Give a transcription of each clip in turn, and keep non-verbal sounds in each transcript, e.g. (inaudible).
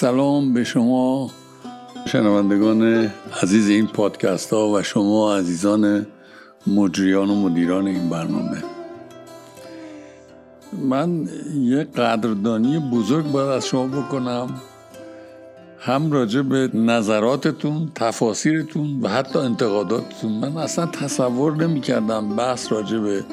سلام به شما. شنوندگان عزیز این پادکست ها و شما عزیزان مجریان و مدیران این برنامه. من یه قدردانی بزرگ باید از شما بکنم. هم راجع به نظراتتون تفاسیرتون و حتی انتقاداتتون. من اصلا تصور نمی کردم بحث راجع به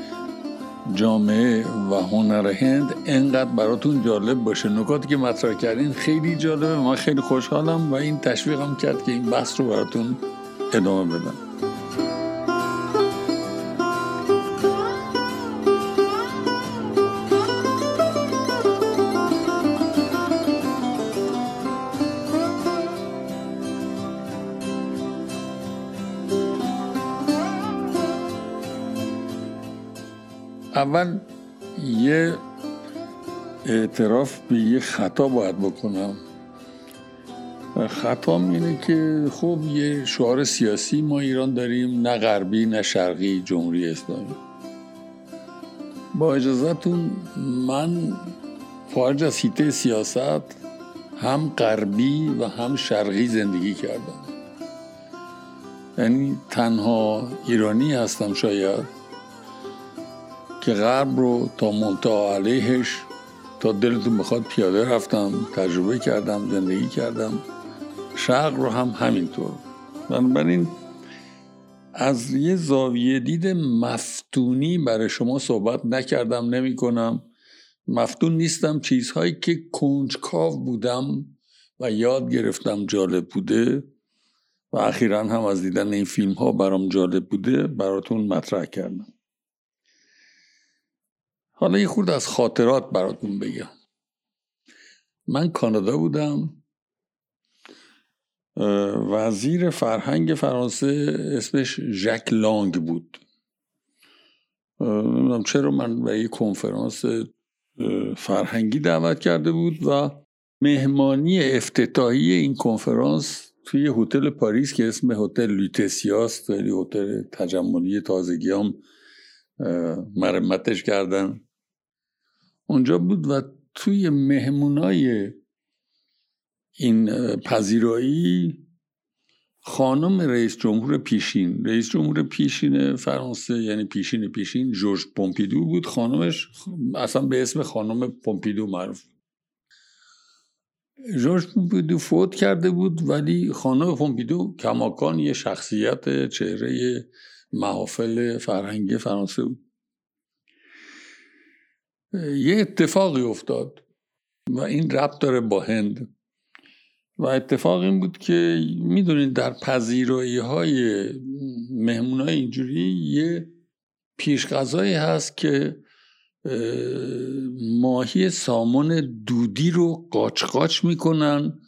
جامعه و هنر هند انقدر براتون جالب باشه. نکاتی که مطرح کردین خیلی جالبه. من خیلی خوشحالم و این تشویقم کرد که این بحث رو براتون ادامه بدم. اول یه اعتراف به یه خطا باید بکنم. خطا اینه که خب یه شعار سیاسی ما ایران داریم نه غربی نه شرقی جمهوری اسلامی. با اجازهتون من خارج از حیطه سیاست هم غربی و هم شرقی زندگی کردم. یعنی تنها ایرانی هستم شاید. که غرب رو تا منتها علیهش تا دلتون بخواد پیاده رفتم تجربه کردم زندگی کردم. شرق رو هم همینطور. بنابراین از یه زاویه دید مفتونی برای شما صحبت نکردم نمی کنم مفتون نیستم چیزهایی که کنجکاو بودم و یاد گرفتم جالب بوده و اخیرا هم از دیدن این فیلم ها برام جالب بوده براتون مطرح کردم. حالا یه خورد از خاطرات براتون بگم. من کانادا بودم. وزیر فرهنگ فرانسه اسمش ژک لانگ بود. نمی‌دونم چرا من به یه کنفرانس فرهنگی دعوت کرده بود و مهمانی افتتاحی این کنفرانس توی هتل پاریس که اسم هتل لوتسیاست خیلی هتل تجملی تازگی هم مرمتش کردن. اونجا بود و توی مهمونای این پذیرایی خانم رئیس جمهور پیشین. رئیس جمهور پیشین فرانسه یعنی پیشین پیشین جورج پومپیدو بود. خانمش اصلا به اسم خانم پومپیدو معروف جورج پومپیدو فوت کرده بود ولی خانم پومپیدو کماکان یه شخصیت چهره محافل فرهنگی فرانسه بود. یه اتفاقی افتاد و این ربط داره با هند و اتفاق این بود که می‌دونید در پذیرایی های مهمون های اینجوری یه پیش هست که ماهی سامان دودی رو قاچ قاچ می‌کنن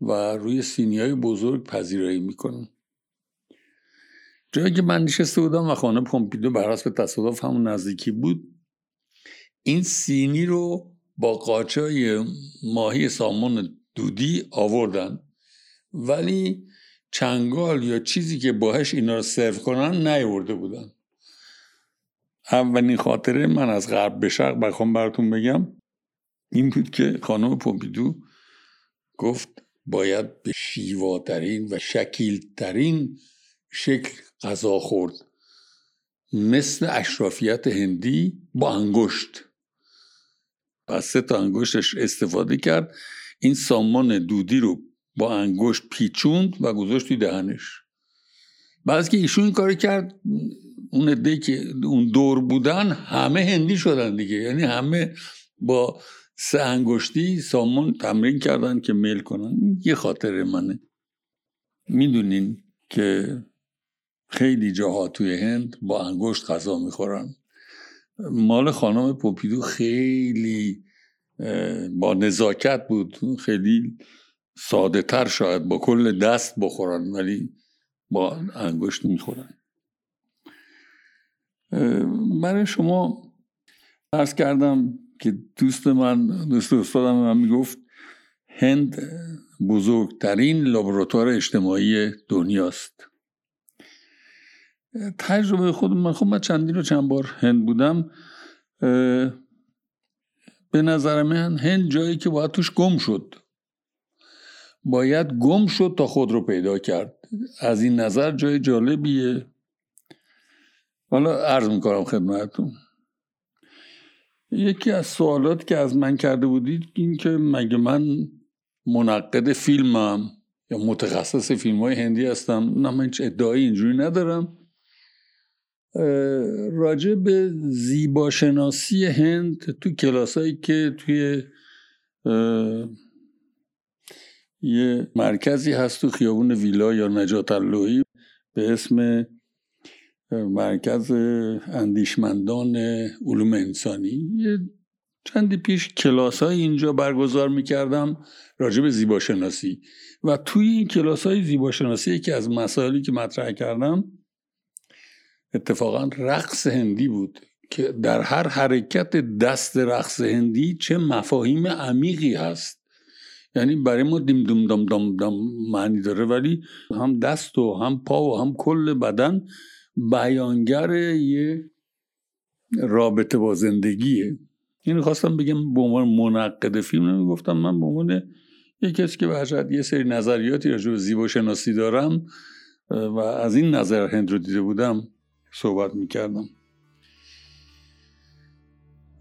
و روی سینی های بزرگ پذیرایی می‌کنن جایی که من نشسته بودم و خانه پومپیدو بر حسب تصادف همون نزدیکی بود این سینی رو با قاچای ماهی سامون دودی آوردن. ولی چنگال یا چیزی که باهش اینا رو سرو کنن نیورده بودن. اولین خاطره من از غرب به شرق بخوام براتون بگم. این بود که خانم پومپیدو گفت باید به شیواترین و شکیلترین شکل غذا خورد. مثل اشرافیت هندی با انگشت. و سه تا انگشتش استفاده کرد. این سامان دودی رو با انگشت پیچوند و گذاشت توی دهنش. بعد که ایشون این کاری کرد اون عده که اون دور بودن همه هندی شدن دیگه. یعنی همه با سه انگشتی سامان تمرین کردن که میل کنن. یه خاطر منه. می‌دونین که خیلی جاها توی هند با انگشت غذا می‌خورن. مال خانم پوپیدو خیلی با نزاکت بود. خیلی ساده تر شاید با کل دست بخورن ولی با انگشت می‌خورن. برای شما ارز کردم که دوست من دوست استادم من می‌گفت هند بزرگترین لابراتوار اجتماعی دنیاست. تجربه خود من خب من چندین رو چند بار هند بودم به نظر من هند جایی که باید توش گم شد. باید گم شد تا خود رو پیدا کرد. از این نظر جای جالبیه. حالا عرض می‌کنم خدمتتون. یکی از سوالات که از من کرده بودید این که مگه من منقد فیلمم یا متخصص فیلم های هندی هستم؟ نه من هیچ ادعایی اینجوری ندارم. راجع به زیباشناسی هند تو کلاسایی که توی یه مرکزی هست تو خیابون ویلا یا نجات اللوحی به اسم مرکز اندیشمندان علوم انسانی. یه چندی پیش کلاس های اینجا برگزار می‌کردم راجع به زیباشناسی. و توی این کلاس های زیباشناسی که از مسائلی که مطرح کردم اتفاقا رقص هندی بود که در هر حرکت دست رقص هندی چه مفاهیم عمیقی هست. یعنی برای ما دیم دم دم دم دم معنی داره ولی هم دست و هم پا و هم کل بدن بیانگر یه رابطه با زندگیه. این خواستم بگم به عنوان منقد فیلم نمی‌گفتم من به عنوان یه کسی که به یه سری نظریاتی راجع به زیبا شناسی دارم و از این نظر هند رو دیده بودم صحبت می‌کردم.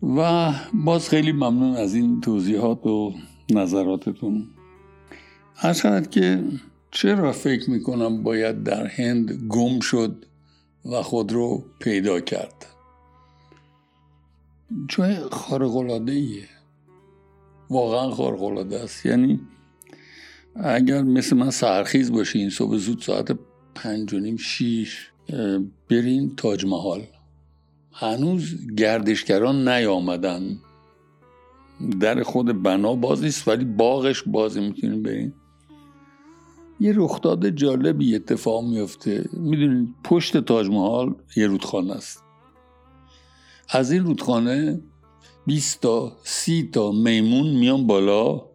و باز خیلی ممنون از این توضیحات و نظراتتون. هرچند که چرا فکر می‌کنم باید در هند گم شد و خود رو پیدا کرد؟ جای خارقلاده ایه واقعا خارقلاده است. یعنی اگر مثل من سرخیز باشین صبح زود ساعت پنج و نیم شیش برین تاج محال. هنوز گردشگران نیامدن. در خود بنا باز نیست ولی باغش بازی می‌تونین برین یه رخداد جالبی اتفاق میفته می‌دونید پشت تاج محال یه رودخانه است. از این رودخانه 20 تا 30 تا میمون میان بالا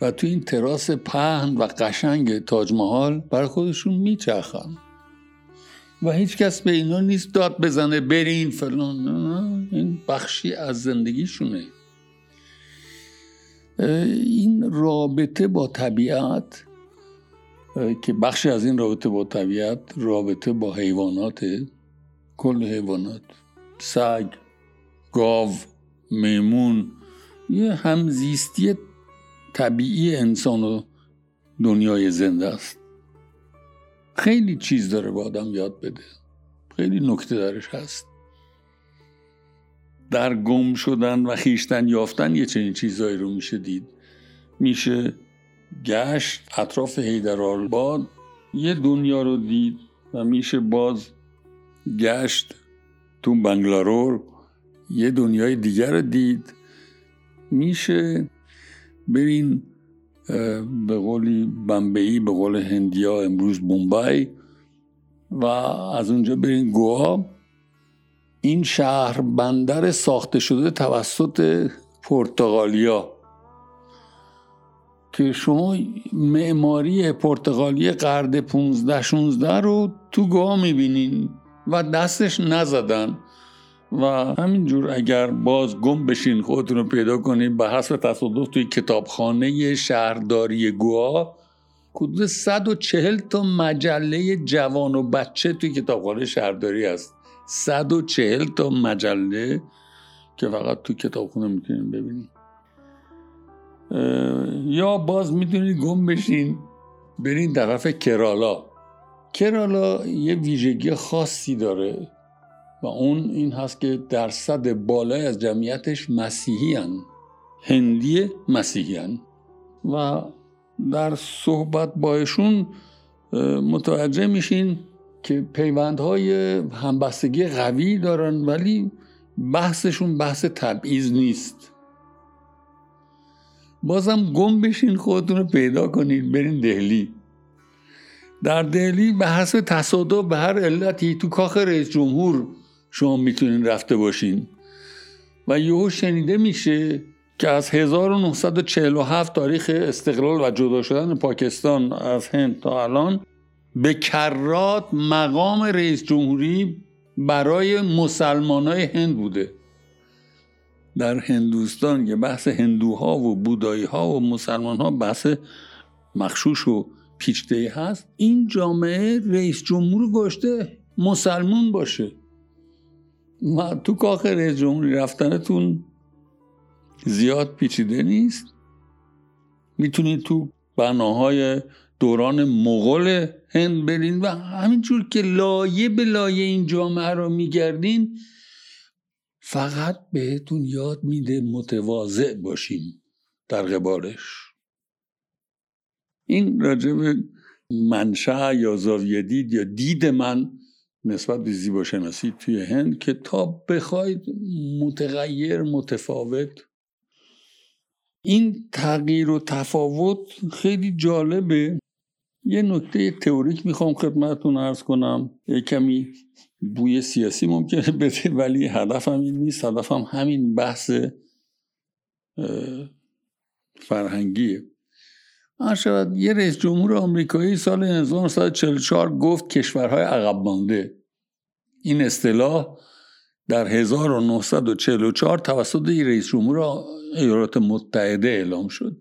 و تو این تراس پهن و قشنگ تاج محال برای خودشون میچرخن. و هیچ کس به اینا نیست داد بزنه برین فلان. این بخشی از زندگیشونه. این رابطه با طبیعت که بخشی از این رابطه با طبیعت رابطه با حیوانات کل حیوانات سگ گاو میمون یه همزیستی طبیعی انسان و دنیای زنده است. خیلی چیز داره با آدم یاد بده. خیلی نکته درش هست. در گم شدن و خیشتن یافتن یه چنین چیزهایی رو میشه دید. میشه گشت اطراف حیدرآباد یه دنیا رو دید و میشه باز گشت تو بنگلارور یه دنیای دیگر رو دید. میشه برین به قولی بمبئی به قول هندیا امروز بومبای و از اونجا برین گوا. این شهر بندر ساخته شده توسط پرتغالیا. که شما معماری پرتغالی قرد 15 16 رو تو گاه می‌بینین و دستش نزدن. و همینجور اگر باز گم بشین خودتون رو پیدا کنین به حسب تصادف توی کتابخانه شهرداری گوا حدود 140 تا مجله جوان و بچه توی کتابخانه شهرداری هست. 140 تا مجله که فقط تو کتابخونه می‌تونین ببینید یا باز می‌تونید گم بشین برین طرف کرالا. کرالا یه ویژگی خاصی داره. و اون این هست که درصد بالای از جمعیتش مسیحی هن. هندی مسیحی هن. و در صحبت بایشون متوجه میشین که پیوندهای همبستگی قوی دارن ولی بحثشون بحث تبعیض نیست بازم گم بشین خودتون رو پیدا کنید برین دهلی در دهلی به حسب تصادف به هر علتی تو کاخ رئیس جمهور شما می‌تونین رفته باشین. و یهو شنیده میشه که از 1947 تاریخ استقلال و جدا شدن پاکستان از هند تا الان به کرات مقام رئیس جمهوری برای مسلمان های هند بوده. در هندوستان که بحث هندوها و بودایی ها و مسلمان ها بحث مخشوش و پیچده هست این جامعه رئیس جمهور گشته مسلمون باشه. ما تو کاخ رئیس جمهوری رفتنتون زیاد پیچیده نیست؟ می‌تونید تو بناهای دوران مغول هند برین و همینجور که لایه به لایه این جامعه رو میگردین فقط بهتون یاد میده متواضع باشیم در قبالش. این راجب منشأ یا زاویه دید یا دید من نسبت به زیباشناسی توی هند که تا بخواید متغیر متفاوت. این تغییر و تفاوت خیلی جالبه. یه نکته تئوریک می‌خوام خدمتتون ارز کنم. یه کمی بوی سیاسی ممکنه (laughs) بده ولی هدفم این نیست. هدفم همین بحث فرهنگیه. شود یه رئیس جمهور آمریکایی سال 1944 گفت کشورهای عقب مانده. این اصطلاح در 1944 توسط رئیس جمهور ایالات متحده اعلام شد.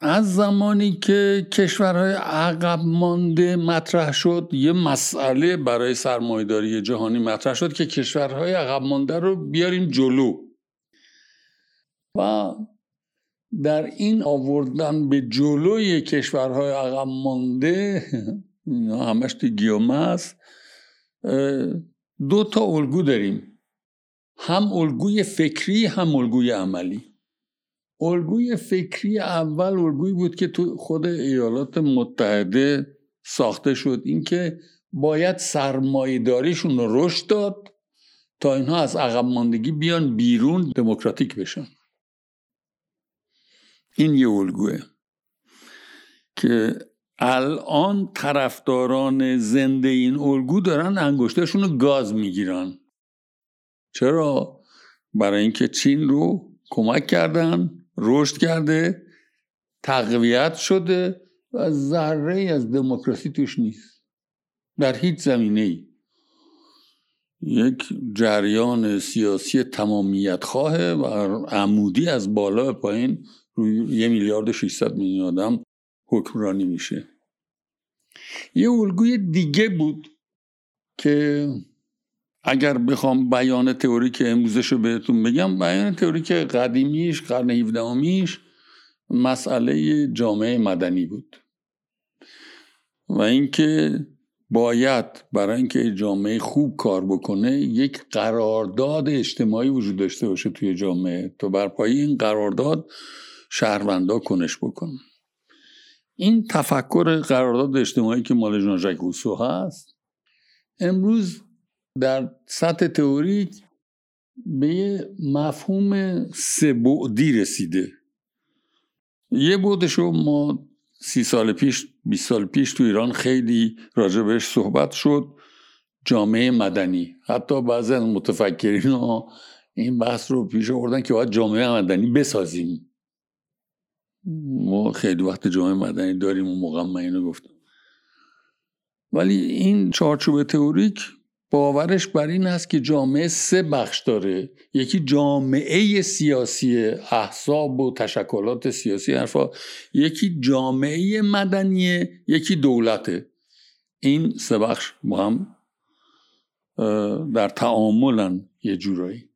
از زمانی که کشورهای عقب مانده مطرح شد یه مسئله برای سرمایداری جهانی مطرح شد که کشورهای عقب مانده رو بیاریم جلو. و در این آوردن به جلوی کشورهای عقب مانده همش تو است دو تا الگو داریم. هم الگوی فکری هم الگوی عملی. الگوی فکری اول الگویی بود که تو خود ایالات متحده ساخته شد. اینکه باید سرمایهداریشون رو رشد داد تا اینها از عقب ماندگی بیان بیرون دموکراتیک بشن. این یه الگوه که الان طرفداران زنده این الگو دارن انگشتشون رو گاز می‌گیرن. چرا؟ برای اینکه چین رو کمک کردن رشد کرده تقویت شده و ذره از دموکراسی توش نیست. در هیچ زمینه ای یک جریان سیاسی تمامیت خواه و عمودی از بالا به پایین روی یه میلیارد 600 میلیون آدم حکمرانی میشه. یه الگوی دیگه بود که اگر بخوام بیان تئوریک امروزش رو بهتون بگم بیان تئوریک قدیمیش قرن 17 میش مسئله جامعه مدنی بود. و اینکه باید برای اینکه جامعه خوب کار بکنه یک قرارداد اجتماعی وجود داشته باشه توی جامعه. تا بر پای این قرارداد شهروندا کنش بکن. این تفکر قرارداد اجتماعی که مال ژاک روسو هست امروز در سطح تئوریک به یه مفهوم سبعدی رسیده. یه بودش رو ما سی سال پیش 20 سال پیش تو ایران خیلی راجع بهش صحبت شد جامعه مدنی. حتی بعضی از متفکرین ها این بحث رو پیش آوردن که باید جامعه مدنی بسازیم. ما خیلی وقت جامعه مدنی داریم و موقع من اینو گفتم. ولی این چارچوب تئوریک باورش بر این است که جامعه سه بخش داره. یکی جامعه سیاسی احزاب و تشکلات سیاسی حرفا یکی جامعه مدنیه یکی دولته این سه بخش با هم در تعاملن یه جورایی.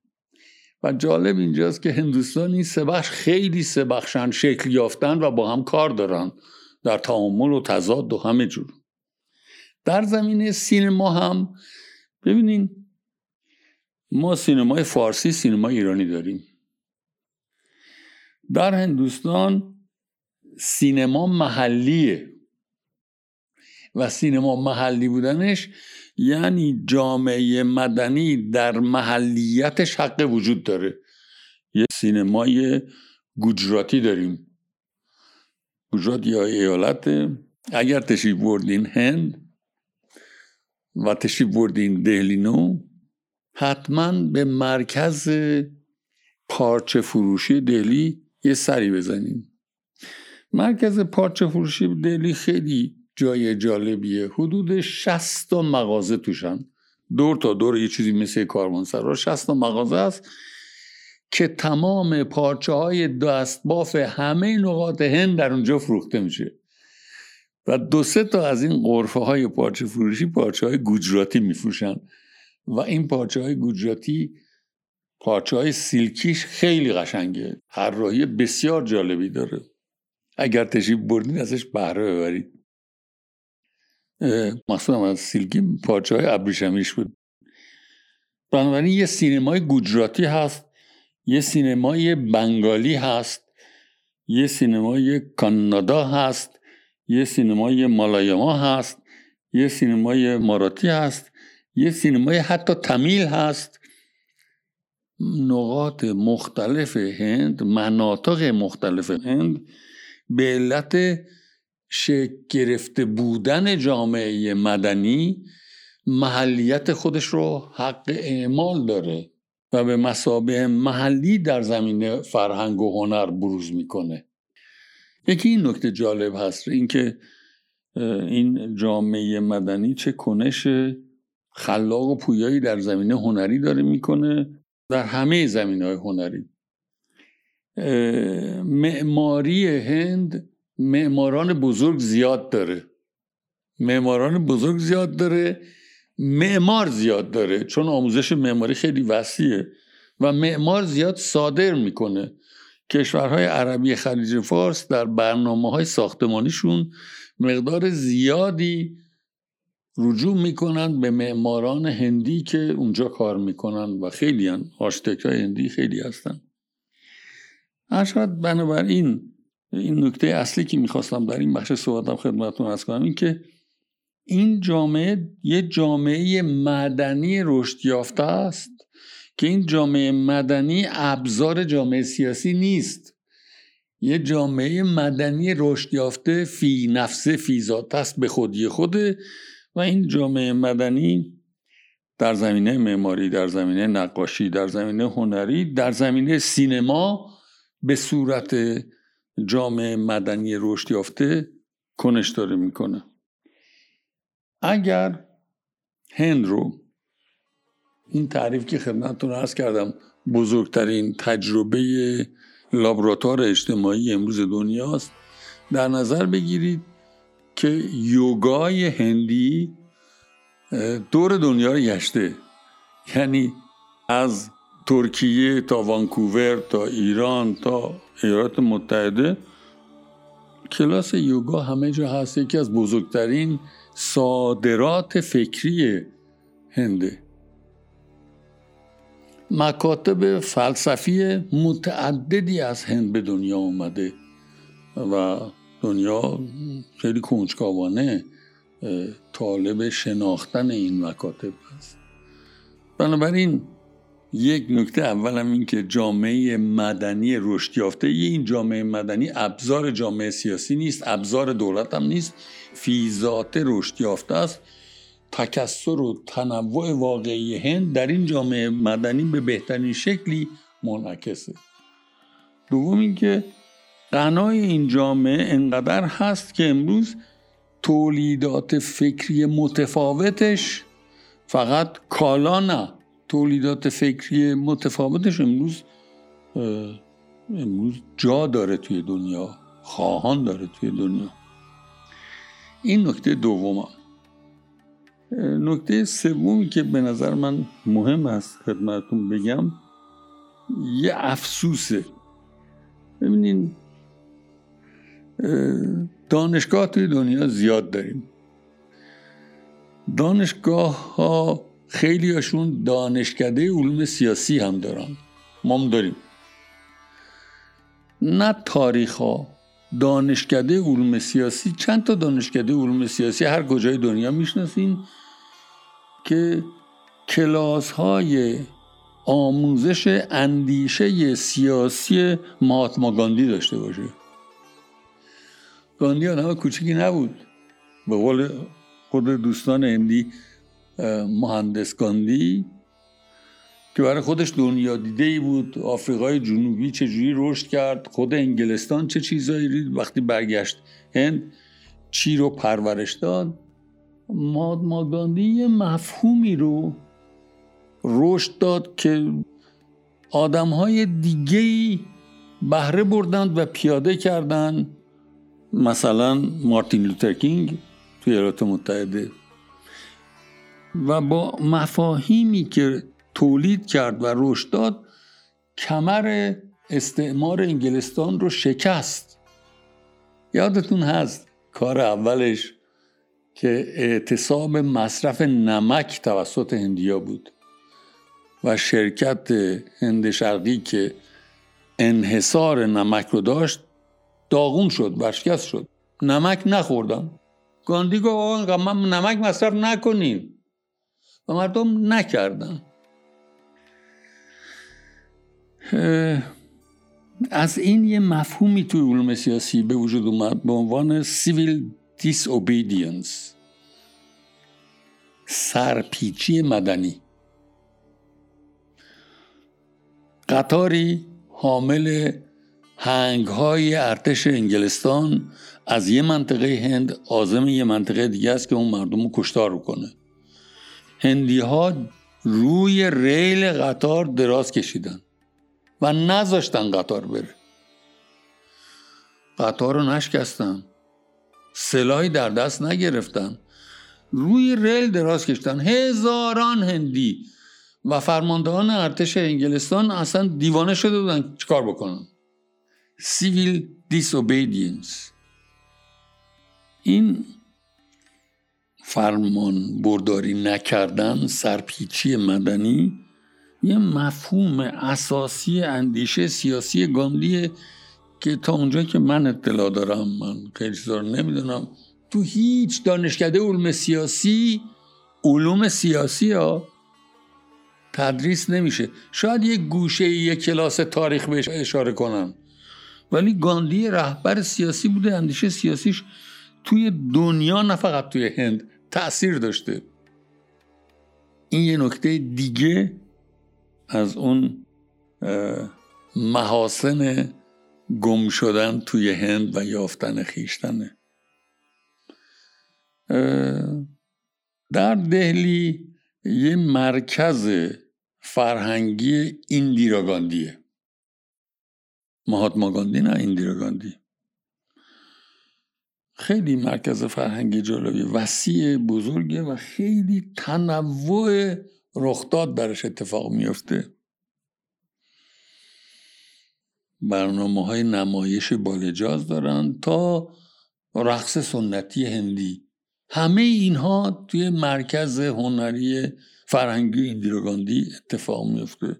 و جالب اینجاست که هندوستان این سه بخش خیلی سه بخشن شکل یافتن و با هم کار دارن در تعامل و تضاد و همه جور. در زمینه سینما هم ببینین ما سینمای فارسی سینما ایرانی داریم. در هندوستان سینما محلیه و سینما محلی بودنش یعنی جامعه مدنی در محلیتش حق وجود داره. یه سینمای گجراتی داریم. گجرات یا ایالت اگر تشریف بردین هند و تشریف بردین دهلینو حتما به مرکز پارچه فروشی دهلی یه سری بزنیم مرکز پارچه فروشی دهلی خیلی جای جالبیه. حدود 60 تا مغازه توشن. دور تا دور یه چیزی مثل کاروانسرا 60 تا مغازه است که تمام پارچه های دستباف همه نقاط هند در اونجا فروخته میشه. و دو سه تا از این قرفه های پارچه فروشی پارچه های گوجراتی میفروشن. و این پارچه های گوجراتی پارچه های سیلکیش خیلی قشنگه. راهی بسیار جالبی داره. اگر تشریف بردین ازش بهره ببرید. مخصوصا از سیلکی پارچه های ابریشمیش بود. بنابراین یه سینمای گوجراتی هست یه سینمای بنگالی هست یه سینمای کانادا هست یه سینمای مالایما هست یه سینمای ماراتی هست یه سینمای حتی تمیل هست. نقاط مختلف هند مناطق مختلف هند به علت شکل گرفته بودن جامعه مدنی محلیت خودش رو حق اعمال داره و به مسابه محلی در زمینه فرهنگ و هنر بروز می‌کنه. یکی این نکته جالب هست اینکه این جامعه مدنی چه کنش خلاق و پویایی در زمینه هنری داره می‌کنه در همه زمینه های هنری معماری هند معماران بزرگ زیاد داره. معماران بزرگ زیاد داره. معمار زیاد داره. چون آموزش معماری خیلی وسیعه. و معمار زیاد صادر می‌کنه. کشورهای عربی خلیج فارس در برنامه های ساختمانیشون مقدار زیادی رجوع می‌کنند به معماران هندی که اونجا کار می‌کنن و خیلی هن. های هندی خیلی هستن. ارشاد بنابراین این نکته اصلی که می‌خواستم در این بخش صحبتم خدمتتون از کنم این که این جامعه یه جامعه مدنی رشد یافته است که این جامعه مدنی ابزار جامعه سیاسی نیست. یه جامعه مدنی رشد یافته فی نفسه فی ذات است به خودی خوده و این جامعه مدنی در زمینه معماری در زمینه نقاشی در زمینه هنری در زمینه سینما به صورت جامعه مدنی رشد یافته کنش داره می‌کنه. اگر هند رو این تعریف که خدمتتون عرض کردم بزرگترین تجربه لابراتوار اجتماعی امروز دنیاست در نظر بگیرید که یوگای هندی دور دنیا رو گشته. یعنی از ترکیه تا وانکوور تا ایران تا ایالات متحده کلاس یوگا همه جا هست. یکی از بزرگترین صادرات فکری هنده. مکاتب فلسفی متعددی از هند به دنیا اومده و دنیا خیلی کنجکاوانه طالب شناختن این مکاتب است بنابراین یک نکته اولم این که جامعه مدنی رشد یافته این جامعه مدنی ابزار جامعه سیاسی نیست ابزار دولت هم نیست فی ذات رشد یافته است. تکسر و تنوع واقعی هند در این جامعه مدنی به بهترین شکلی منعکسه. دوم اینکه غنای این جامعه انقدر هست که امروز تولیدات فکری متفاوتش فقط کالا نه. تولیدات فکری متفاوتش امروز امروز جا داره توی دنیا خواهان داره توی دنیا. این نکته دومم نکته سومی که به نظر من مهم است خدمتتون بگم یه افسوسه. ببینین دانشگاه توی دنیا زیاد داریم. دانشگاه ها خیلی هاشون دانشکده علوم سیاسی هم دارن. ما هم داریم. نه تاریخ ها دانشکده علوم سیاسی چند تا دانشکده علوم سیاسی هر کجای دنیا می‌شناسین که کلاس های آموزش اندیشه سیاسی مهاتما گاندی داشته باشه. گاندی آدم کوچکی نبود. به قول خود دوستان هندی مهندس گاندی که برای دنیا دیده ای بود. آفریقای جنوبی چجوری رشد کرد؟ خود انگلستان چه چیزایی وقتی برگشت هند چی رو پرورش داد؟ مادما گاندی یه مفهومی رو رشد داد که آدم های دیگه بهره بردند و پیاده کردند. مثلا مارتین لوترکینگ توی ایالات متحده. و با مفاهیمی که تولید کرد و رشد داد کمر استعمار انگلستان رو شکست. یادتون هست کار اولش که اعتصاب مصرف نمک توسط هندیا بود و شرکت هند شرقی که انحصار نمک رو داشت داغون شد ورشکست شد. نمک نخوردن. گاندی گفت من نمک مصرف نکنین. مردم نکردن. از این یه مفهومی توی علوم سیاسی به وجود اومد به عنوان سیویل دیس سرپیچی مدنی. قطاری حامل هنگ های ارتش انگلستان از یه منطقه هند آزم یه منطقه دیگه است که اون مردم رو کشتار کنه. هندی ها روی ریل قطار دراز کشیدن و نذاشتن قطار بره. قطار رو نشکستن. سلاحی در دست نگرفتن. روی ریل دراز کشیدن. هزاران هندی و فرماندهان ارتش انگلستان اصلا دیوانه شده بودن چیکار بکنن. سیویل دیسوبیدینس این فرمان برداری نکردن سرپیچی مدنی یه مفهوم اساسی اندیشه سیاسی گاندیه که تا اونجا که من اطلاع دارم من خیلی چیزا نمی‌دونم. تو هیچ دانشکده علوم سیاسی علوم سیاسی ها تدریس نمیشه. شاید یه گوشه یه کلاس تاریخ بهش اشاره کنم ولی گاندی رهبر سیاسی بوده اندیشه سیاسیش توی دنیا نه فقط توی هند. تاثیر داشته. این یه نکته دیگه از اون محاسن گم شدن توی هند و یافتن خیشتنه. در دهلی یه مرکز فرهنگی ایندیراگاندیه مهاتما گاندی نه ایندیراگاندی خیلی مرکز فرهنگی جالبی وسیع بزرگه و خیلی تنوع رخداد درش اتفاق میفته برنامه های نمایش بالجاز دارن تا رقص سنتی هندی. همه اینها توی مرکز هنری فرهنگی ایندیراگاندی اتفاق میفته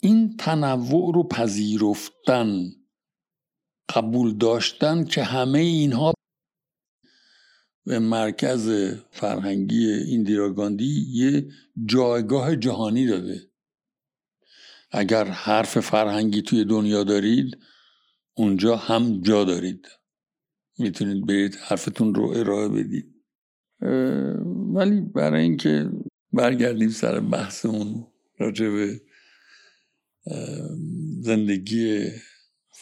این تنوع رو پذیرفتن قبول داشتن که همه اینها به مرکز فرهنگی ایندیراگاندی یه جایگاه جهانی داده. اگر حرف فرهنگی توی دنیا دارید اونجا هم جا دارید. می‌تونید برید حرفتون رو ارائه بدید. ولی برای اینکه برگردیم سر بحثمون راجع به زندگی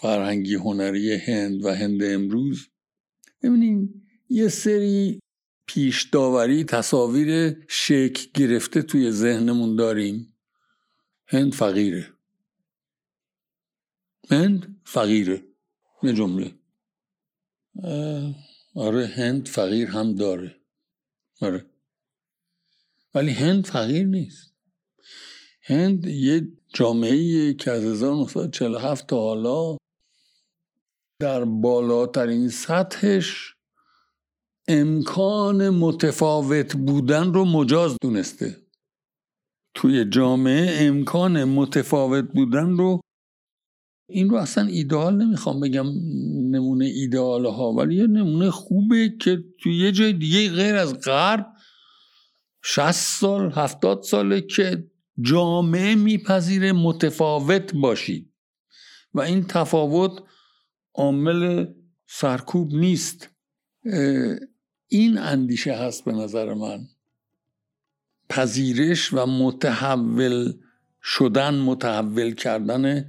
فرهنگی هنری هند و هند امروز. ببینیم یه سری پیش داوری تصاویر شک گرفته توی ذهنمون داریم. هند فقیره. هند فقیره. یه جمله. آره هند فقیر هم داره. آره. ولی هند فقیر نیست. هند یه جامعه که از 1947 تا حالا در بالاترین سطحش امکان متفاوت بودن رو مجاز دونسته. توی جامعه امکان متفاوت بودن رو این رو اصلا ایدئال نمی‌خوام بگم نمونه ایدئال ها ولی یه نمونه خوبه که توی یه جای دیگه غیر از غرب 60 سال 70 ساله که جامعه میپذیره متفاوت باشید. و این تفاوت عامل سرکوب نیست. این اندیشه هست به نظر من. پذیرش و متحول شدن متحول کردن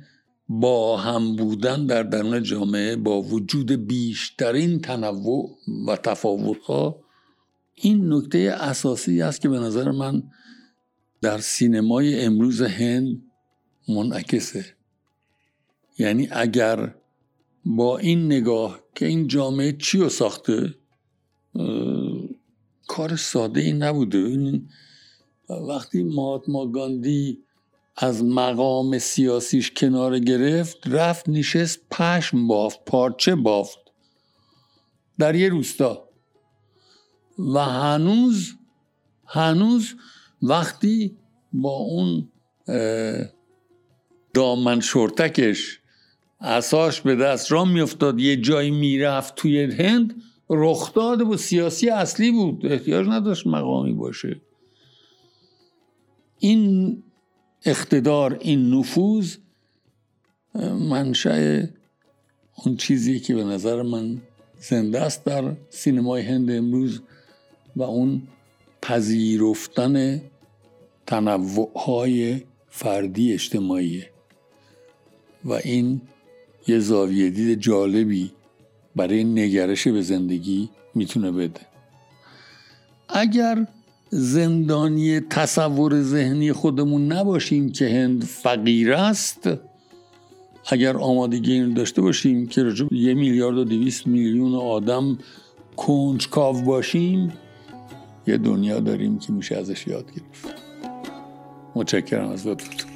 با هم بودن در درون جامعه با وجود بیشترین تنوع و ها این نکته اساسی است که به نظر من در سینمای امروز هند منعکسه. یعنی اگر با این نگاه که این جامعه چی رو ساخته کار ساده ای نبوده. وقتی مهاتما گاندی از مقام سیاسیش کنار گرفت رفت نشست پشم بافت پارچه بافت در یه روستا. و هنوز هنوز وقتی با اون دامن شورتکش اساش به دست را میافتاد. یه جایی می‌رفت توی هند رخداد و سیاسی اصلی بود. احتیاج نداشت مقامی باشه. این اقتدار این نفوذ منشأ اون چیزی که به نظر من زنده است در سینمای هند امروز و اون پذیرفتن تنوعهای فردی اجتماعی. و این یه زاویه دید جالبی برای نگرش به زندگی می‌تونه بده. اگر زندانی تصور ذهنی خودمون نباشیم که هند فقیر است اگر آمادگی این داشته باشیم که رجب یه میلیارد و دویست میلیون آدم کنجکاو باشیم یه دنیا داریم که میشه ازش یاد گرفت. متشکرم از لطفتون